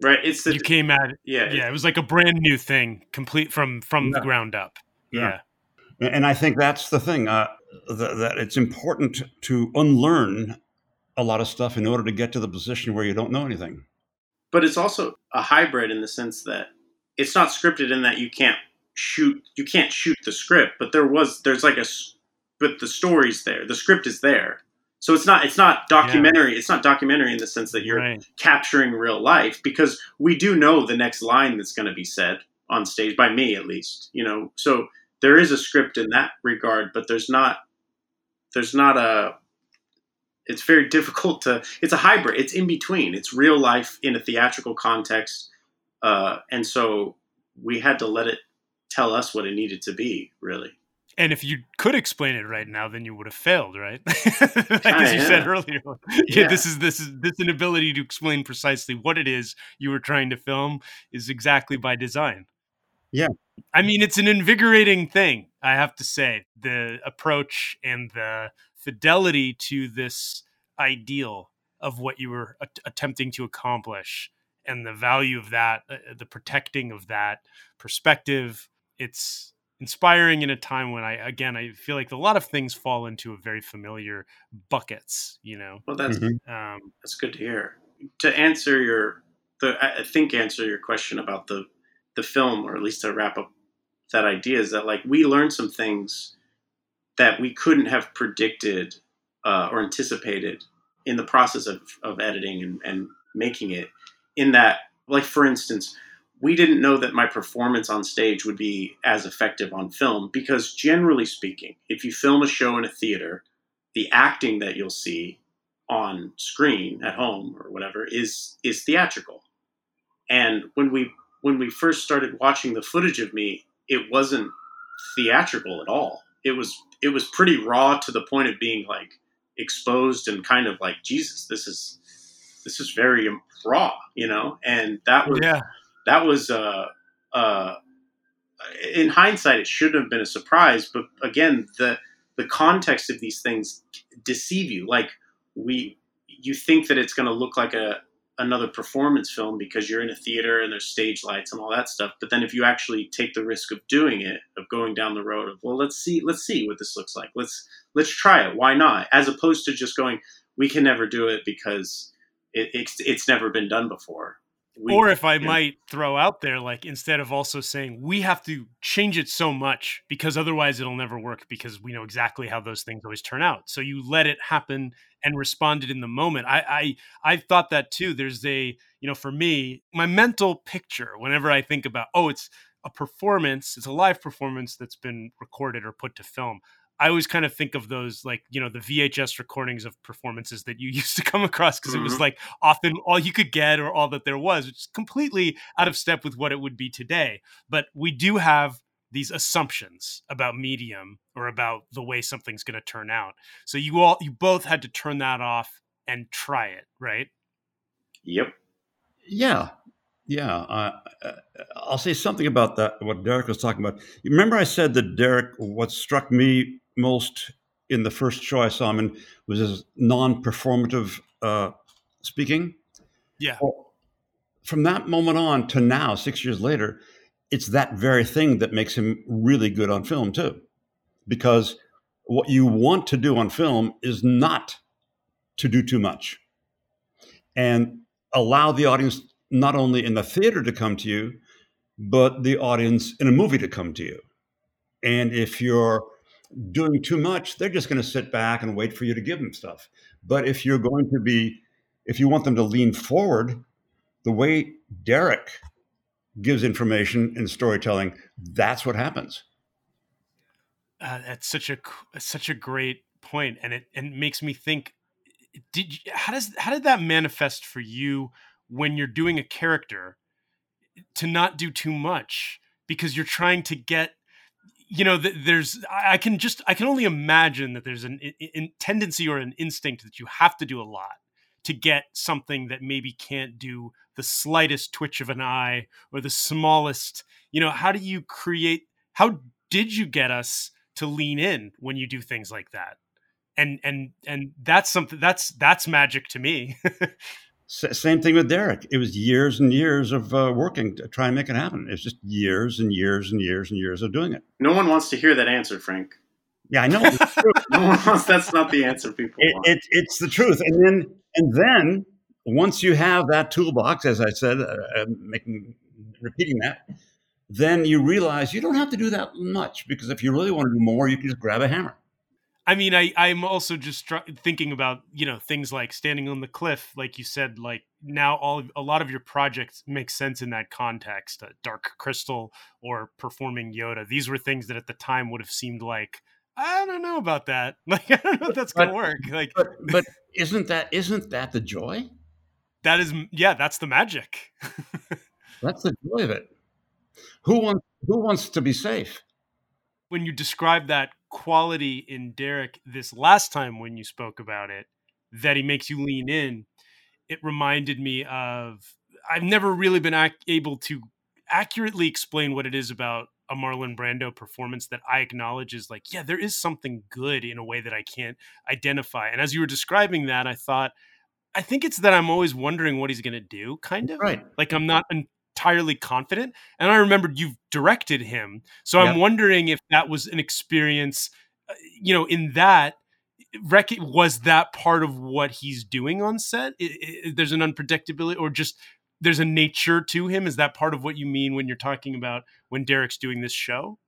Right. It's the, you came at it. Yeah. Yeah. It was like a brand new thing, complete from from yeah. the ground up. Yeah. yeah. And I think that's the thing. Uh, that, that it's important to unlearn a lot of stuff in order to get to the position where you don't know anything. But it's also a hybrid in the sense that it's not scripted in that you can't shoot you can't shoot the script, but there was there's like a but the story's there. The script is there. So it's not it's not documentary. Yeah. It's not documentary in the sense that you're right. capturing real life because we do know the next line that's going to be said on stage by me at least, you know. So there is a script in that regard, but there's not there's not a it's very difficult to it's a hybrid it's in between it's real life in a theatrical context uh, and so we had to let it tell us what it needed to be really and if you could explain it right now then you would have failed right like ah, as you yeah. said earlier yeah, yeah, this is this is this inability to explain precisely what it is you were trying to film is exactly by design yeah I mean, it's an invigorating thing, I have to say. The approach and the fidelity to this ideal of what you were a- attempting to accomplish and the value of that, uh, the protecting of that perspective. It's inspiring in a time when I again I feel like a lot of things fall into a very familiar buckets. You know. Well, that's mm-hmm. um, that's good to hear. To answer your, the I think answer your question about the the film, or at least to wrap up that idea, is that like we learned some things that we couldn't have predicted uh, or anticipated in the process of, of editing and, and making it. In that, like for instance, we didn't know that my performance on stage would be as effective on film because generally speaking if you film a show in a theater the acting that you'll see on screen at home or whatever is is theatrical. And when we when we first started watching the footage of me it wasn't theatrical at all. It was it was pretty raw to the point of being like exposed and kind of like jesus this is this is very um, raw you know? And that was yeah that was uh, uh, in hindsight, it shouldn't have been a surprise. But again, the the context of these things deceive you. Like we, you think that it's going to look like a another performance film because you're in a theater and there's stage lights and all that stuff. But then if you actually take the risk of doing it, of going down the road of well, let's see, let's see what this looks like. Let's let's try it. Why not? As opposed to just going, we can never do it because it, it's it's never been done before or if I yeah. might throw out there, like instead of also saying we have to change it so much because otherwise it'll never work because we know exactly how those things always turn out. So you let it happen and responded in the moment. I I I thought that too. There's a you know for me my mental picture whenever I think about oh it's a performance, it's a live performance that's been recorded or put to film. I always kind of think of those like, you know, the VHS recordings of performances that you used to come across because mm-hmm. it was mm-hmm. like often all you could get or all that there was, which is completely out of step with what it would be today. But we do have these assumptions about medium or about the way something's going to turn out. So you all you both had to turn that off and try it, right? Yep. Yeah. Yeah, uh, I'll say something about that. What Derek was talking about. Remember, I said that Derek. What struck me most in the first show I saw him in was his non-performative uh, speaking. Yeah. Well, from that moment on to now, six years later, it's that very thing that makes him really good on film too, because what you want to do on film is not to do too much, and allow the audience not only in the theater to come to you, but the audience in a movie to come to you. And if you're doing too much, they're just going to sit back and wait for you to give them stuff. But if you're going to be, if you want them to lean forward, the way Derek gives information in storytelling, that's what happens. Uh, that's such a such a great point, and it and it makes me think. Did how does how did that manifest for you when you're doing a character to not do too much because you're trying to get you know, there's I can just I can only imagine that there's an in, tendency or an instinct that you have to do a lot to get something that maybe can't do the slightest twitch of an eye or the smallest. You know, how do you create? How did you get us to lean in when you do things like that? And and and that's something that's that's magic to me. same thing with Derek. It was years and years of uh, working to try and make it happen. It's just years and years and years and years of doing it. No one wants to hear that answer, Frank. Yeah, I know. no one wants, that's not the answer people it, want. It, it's the truth. And then, and then once you have that toolbox, as I said, uh, uh, making repeating that, then you realize you don't have to do that much because if you really want to do more, you can just grab a hammer. I mean, I I'm also just thinking about you know things like standing on the cliff, like you said. Like now, all a lot of your projects make sense in that context. Uh, Dark Crystal or performing Yoda. These were things that at the time would have seemed like I don't know about that. Like I don't know if that's gonna work. Like, but, but isn't that isn't that the joy? That is, yeah, that's the magic. that's the joy of it. Who wants who wants to be safe? When you described that quality in Derek this last time when you spoke about it that he makes you lean in. It reminded me of I've never really been ac- able to accurately explain what it is about a Marlon Brando performance that I acknowledge is like, yeah, there is something good in a way that I can't identify. And as you were describing that, I thought I think it's that I'm always wondering what he's going to do, kind of. Right. Like I'm not entirely confident. And I remembered you've directed him. So I'm wondering if that was an experience, uh, you know, in that. Rec- was that part of what he's doing on set? I- I- there's an unpredictability, or just there's a nature to him. Is that part of what you mean when you're talking about when Derek's doing this show?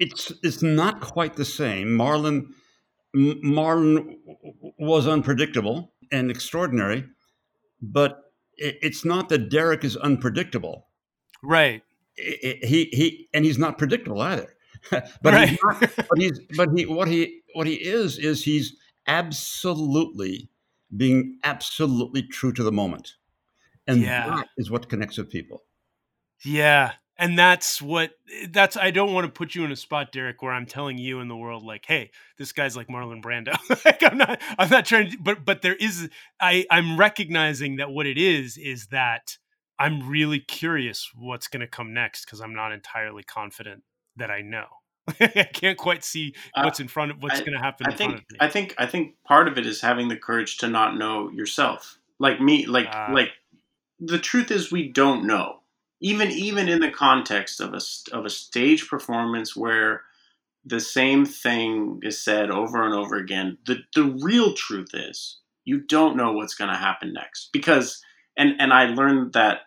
It's it's not quite the same. Marlon Marlon was unpredictable and extraordinary, but it, it's not that Derek is unpredictable. Right. He he and he's not predictable either. but right. he's not, but he's but he what he what he is is he's absolutely being absolutely true to the moment, and Yeah. that is what connects with people. Yeah. And that's what that's I don't want to put you in a spot, Derek, where I'm telling you in the world like, hey, this guy's like Marlon Brando. like I'm not I'm not trying to but but there is I, I'm recognizing that what it is is that I'm really curious what's gonna come next because I'm not entirely confident that I know. I can't quite see Uh, what's in front of what's gonna happen I in front think of me. I think I think part of it is having the courage to not know yourself. Like me, like Ah. like the truth is we don't know. Even even in the context of a of a stage performance where the same thing is said over and over again, the the real truth is you don't know what's going to happen next because and and I learned that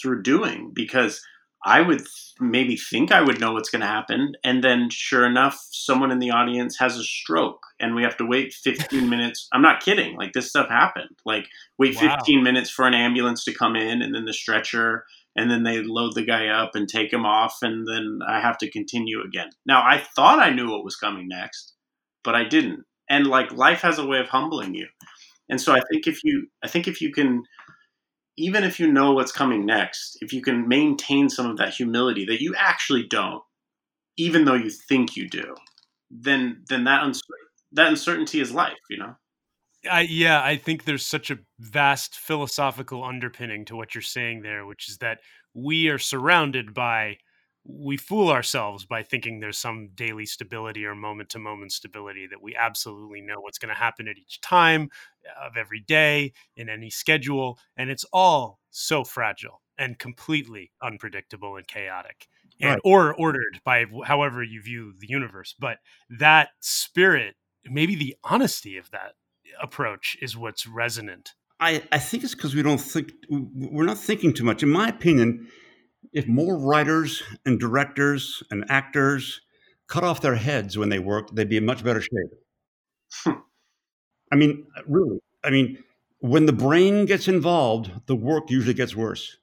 through doing because I would th- maybe think I would know what's going to happen, and then sure enough, someone in the audience has a stroke, and we have to wait 15 minutes. I'm not kidding. Like this stuff happened. Like wait Wow. 15 minutes for an ambulance to come in, and then the stretcher, and then they load the guy up and take him off, and then I have to continue again. Now I thought I knew what was coming next, but I didn't. And like life has a way of humbling you, and so I think if you, I think if you can even if you know what's coming next, if you can maintain some of that humility that you actually don't, even though you think you do, then then that uncer- that uncertainty is life, you know. I, yeah, I think there's such a vast philosophical underpinning to what you're saying there, which is that we are surrounded by, we fool ourselves by thinking there's some daily stability or moment to moment stability that we absolutely know what's going to happen at each time of every day in any schedule. And it's all so fragile and completely unpredictable and chaotic. And, Right. or ordered by however you view the universe. But that spirit, maybe the honesty of that approach is what's resonant. I, I think it's because we don't think we're not thinking too much. In my opinion, if more writers and directors and actors cut off their heads when they work, they'd be in much better shape. Hmm. I mean, really. I mean, when the brain gets involved, the work usually gets worse.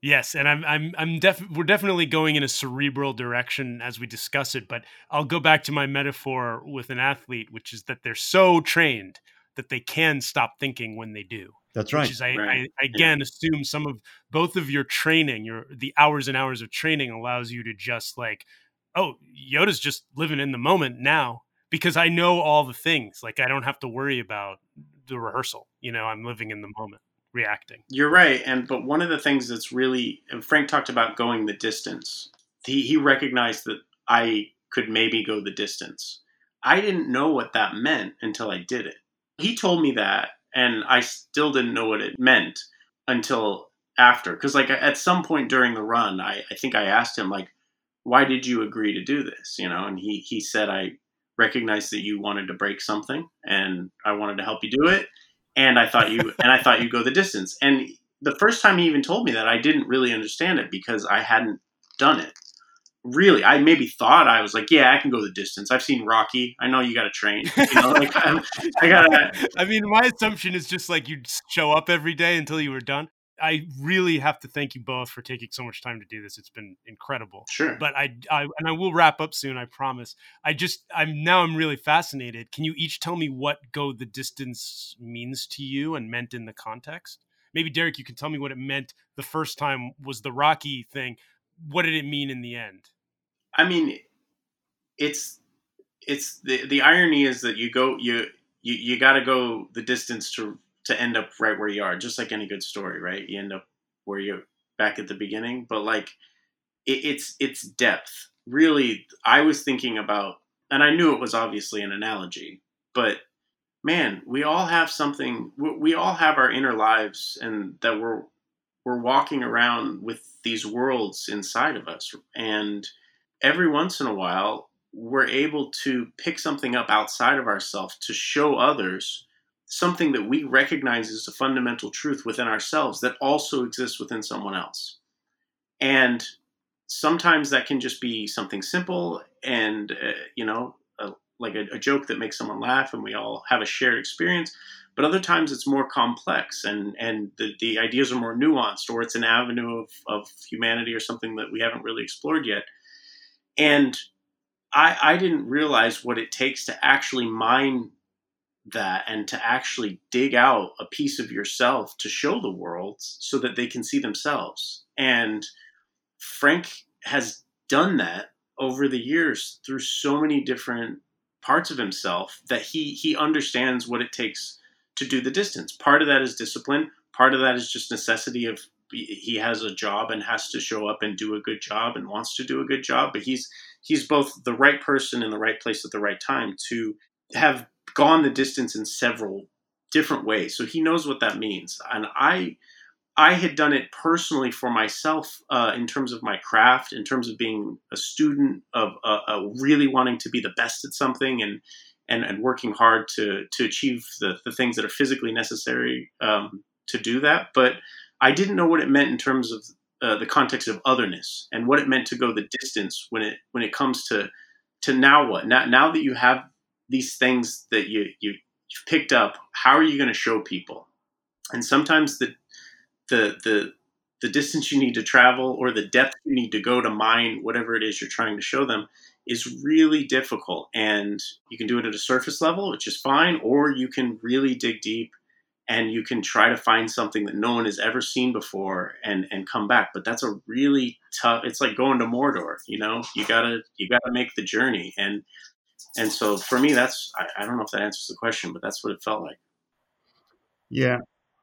Yes, and I'm I'm I'm def- we're definitely going in a cerebral direction as we discuss it, but I'll go back to my metaphor with an athlete, which is that they're so trained that they can stop thinking when they do. That's Which right. is I, Right. I again assume some of both of your training, your the hours and hours of training allows you to just like, oh, Yoda's just living in the moment now because I know all the things. Like I don't have to worry about the rehearsal. You know, I'm living in the moment, reacting. You're right, and but one of the things that's really and Frank talked about going the distance. He he recognized that I could maybe go the distance. I didn't know what that meant until I did it. He told me that, and I still didn't know what it meant until after. Because like at some point during the run, I, I think I asked him like, "Why did you agree to do this?" You know, and he he said, "I recognized that you wanted to break something, and I wanted to help you do it." and I thought you and I thought you'd go the distance. And the first time he even told me that, I didn't really understand it because I hadn't done it. Really, I maybe thought I was like, yeah, I can go the distance. I've seen Rocky. I know you got to train. You know, like I'm, um, I gotta. I mean, my assumption is just like you'd show up every day until you were done. I really have to thank you both for taking so much time to do this. It's been incredible. Sure. But I, I and I will wrap up soon. I promise. I just, I'm now, I'm really fascinated. Can you each tell me what "go the distance" means to you and meant in the context? Maybe Derek, you can tell me what it meant the first time. Was the Rocky thing? What did it mean in the end? I mean, it's it's the the irony is that you go you you, you got to go the distance to to end up right where you are, just like any good story, right? You end up where you're back at the beginning, but like it, it's it's depth. Really, I was thinking about, and I knew it was obviously an analogy, but man, we all have something. We all have our inner lives, and that we're we're walking around with these worlds inside of us, and every once in a while, we're able to pick something up outside of ourselves to show others something that we recognize as a fundamental truth within ourselves that also exists within someone else. And sometimes that can just be something simple and, uh, you know, a, like a, a, joke that makes someone laugh and we all have a shared experience. But other times it's more complex and, and the, the ideas are more nuanced or it's an avenue of, of humanity or something that we haven't really explored yet. And I, I didn't realize what it takes to actually mine that and to actually dig out a piece of yourself to show the world so that they can see themselves. And Frank has done that over the years through so many different parts of himself that he he understands what it takes to do the distance. Part of that is discipline, part of that is just necessity of he has a job and has to show up and do a good job and wants to do a good job, but he's he's both the right person in the right place at the right time to have gone the distance in several different ways. So he knows what that means. And I I had done it personally for myself uh, in terms of my craft, in terms of being a student of uh, uh, really wanting to be the best at something and and, and working hard to to achieve the, the things that are physically necessary um, to do that. But I didn't know what it meant in terms of uh, the context of otherness and what it meant to go the distance when it when it comes to to now what now now that you have these things that you you have picked up how are you going to show people and sometimes the the the the distance you need to travel or the depth you need to go to mine whatever it is you're trying to show them is really difficult and you can do it at a surface level which is fine or you can really dig deep and you can try to find something that no one has ever seen before and and come back but that's a really tough it's like going to mordor you know you gotta you gotta make the journey and and so for me, that's I, I, don't know if that answers the question, but that's what it felt like. Yeah,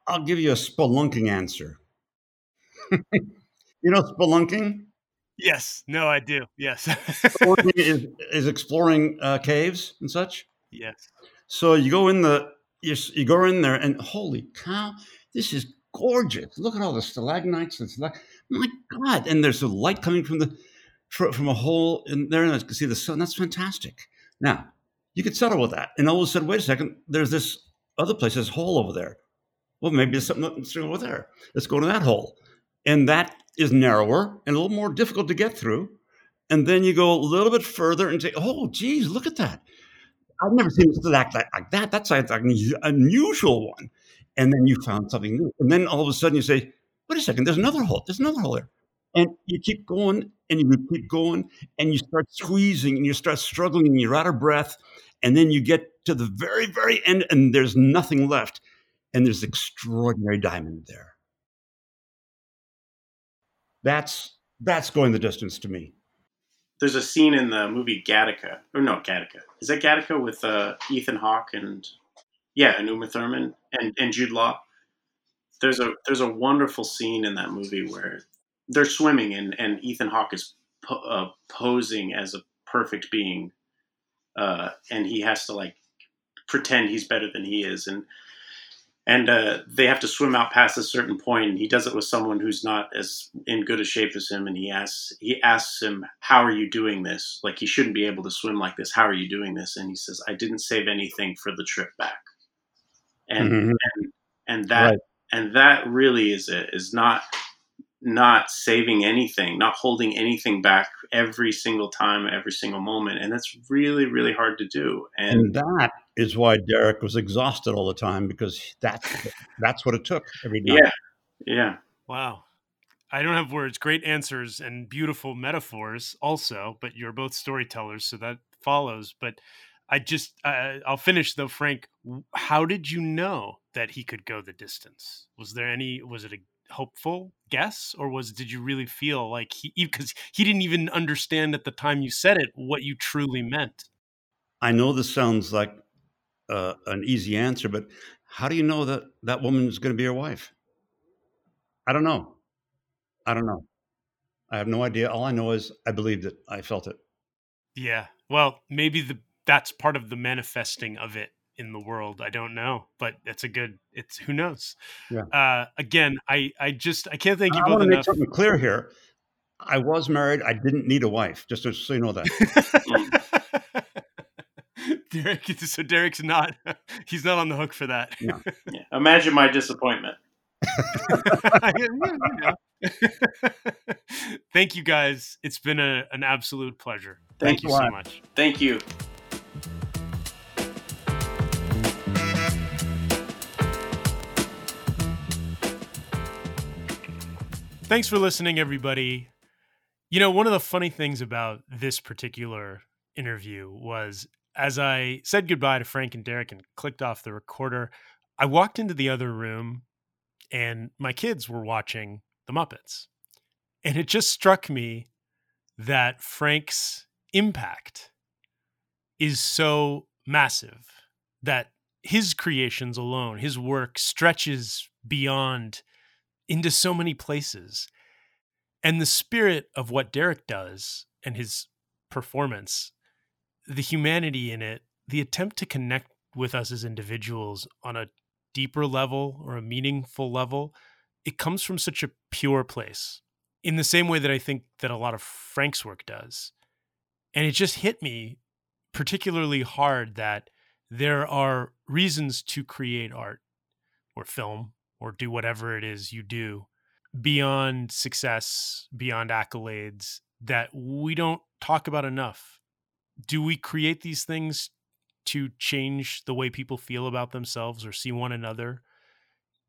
I'll give you a spelunking answer. you know spelunking? Yes. No, I do. Yes. is is exploring uh, caves and such. Yes. So you go in the you, you go in there and holy cow, this is gorgeous. Look at all the stalagmites. It's like my God, and there's a light coming from the from a hole in there, and I can see the sun. That's fantastic. Now, you could settle with that. And all of a sudden, wait a second, there's this other place, this hole over there. Well, maybe there's something over there. Let's go to that hole. And that is narrower and a little more difficult to get through. And then you go a little bit further and say, oh, geez, look at that. I've never seen it act like, like that. That's like an unusual one. And then you found something new. And then all of a sudden you say, wait a second, there's another hole. There's another hole there. And you keep going and you keep going and you start squeezing and you start struggling and you're out of breath. And then you get to the very, very end and there's nothing left. And there's extraordinary diamond there. That's that's going the distance to me. There's a scene in the movie Gattaca. Or no, Gattaca. Is that Gattaca with uh, Ethan Hawke and yeah, and Uma Thurman and, and Jude Law? There's a there's a wonderful scene in that movie where they're swimming and, and Ethan Hawke is po- uh, posing as a perfect being, uh, and he has to like pretend he's better than he is, and and uh, they have to swim out past a certain point, and he does it with someone who's not as in good a shape as him, and he asks he asks him, "How are you doing this? Like he shouldn't be able to swim like this. How are you doing this?" And he says, "I didn't save anything for the trip back," and mm-hmm. and and that. Right. And that really is it. Is not not saving anything, not holding anything back every single time, every single moment. And that's really, really hard to do. And, and that is why Derek was exhausted all the time because that's that's what it took every day. Yeah. Yeah. Wow. I don't have words. Great answers and beautiful metaphors also, but you're both storytellers, so that follows. But I just uh, I'll finish though, Frank. How did you know that he could go the distance? Was there any? Was it a hopeful guess or was did you really feel like he because he didn't even understand at the time you said it what you truly meant i know this sounds like uh, an easy answer but how do you know that that woman is going to be your wife i don't know i don't know i have no idea all i know is i believed it i felt it yeah well maybe the that's part of the manifesting of it in the world. I don't know, but it's a good. It's who knows. Yeah. Uh, again, I I just I can't thank you I both want to make enough. something clear here. I was married. I didn't need a wife. Just so you know that. Derek, so Derek's not. He's not on the hook for that. Yeah. Yeah. Imagine my disappointment. Thank you guys. It's been a, an absolute pleasure. Thank Thank you you so lot. much. Thank you. Thanks for listening, everybody. You know, one of the funny things about this particular interview was as I said goodbye to Frank and Derek and clicked off the recorder, I walked into the other room and my kids were watching The Muppets. And it just struck me that Frank's impact is so massive that his creations alone, his work stretches beyond into so many places. And the spirit of what Derek does and his performance, the humanity in it, the attempt to connect with us as individuals on a deeper level or a meaningful level, it comes from such a pure place. In the same way that I think that a lot of Frank's work does. And it just hit me particularly hard that there are reasons to create art or film or do whatever it is you do beyond success, beyond accolades that we don't talk about enough. Do we create these things to change the way people feel about themselves or see one another?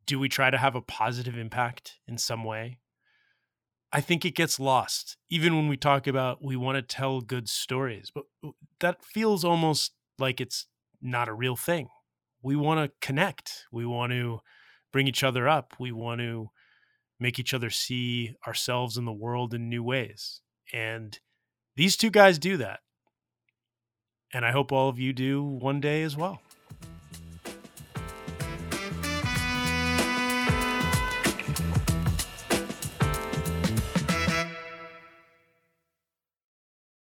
Do we try to have a positive impact in some way? I think it gets lost, even when we talk about we want to tell good stories, but that feels almost like it's not a real thing. We want to connect. We want to bring each other up. We want to make each other see ourselves in the world in new ways. And these two guys do that. And I hope all of you do one day as well.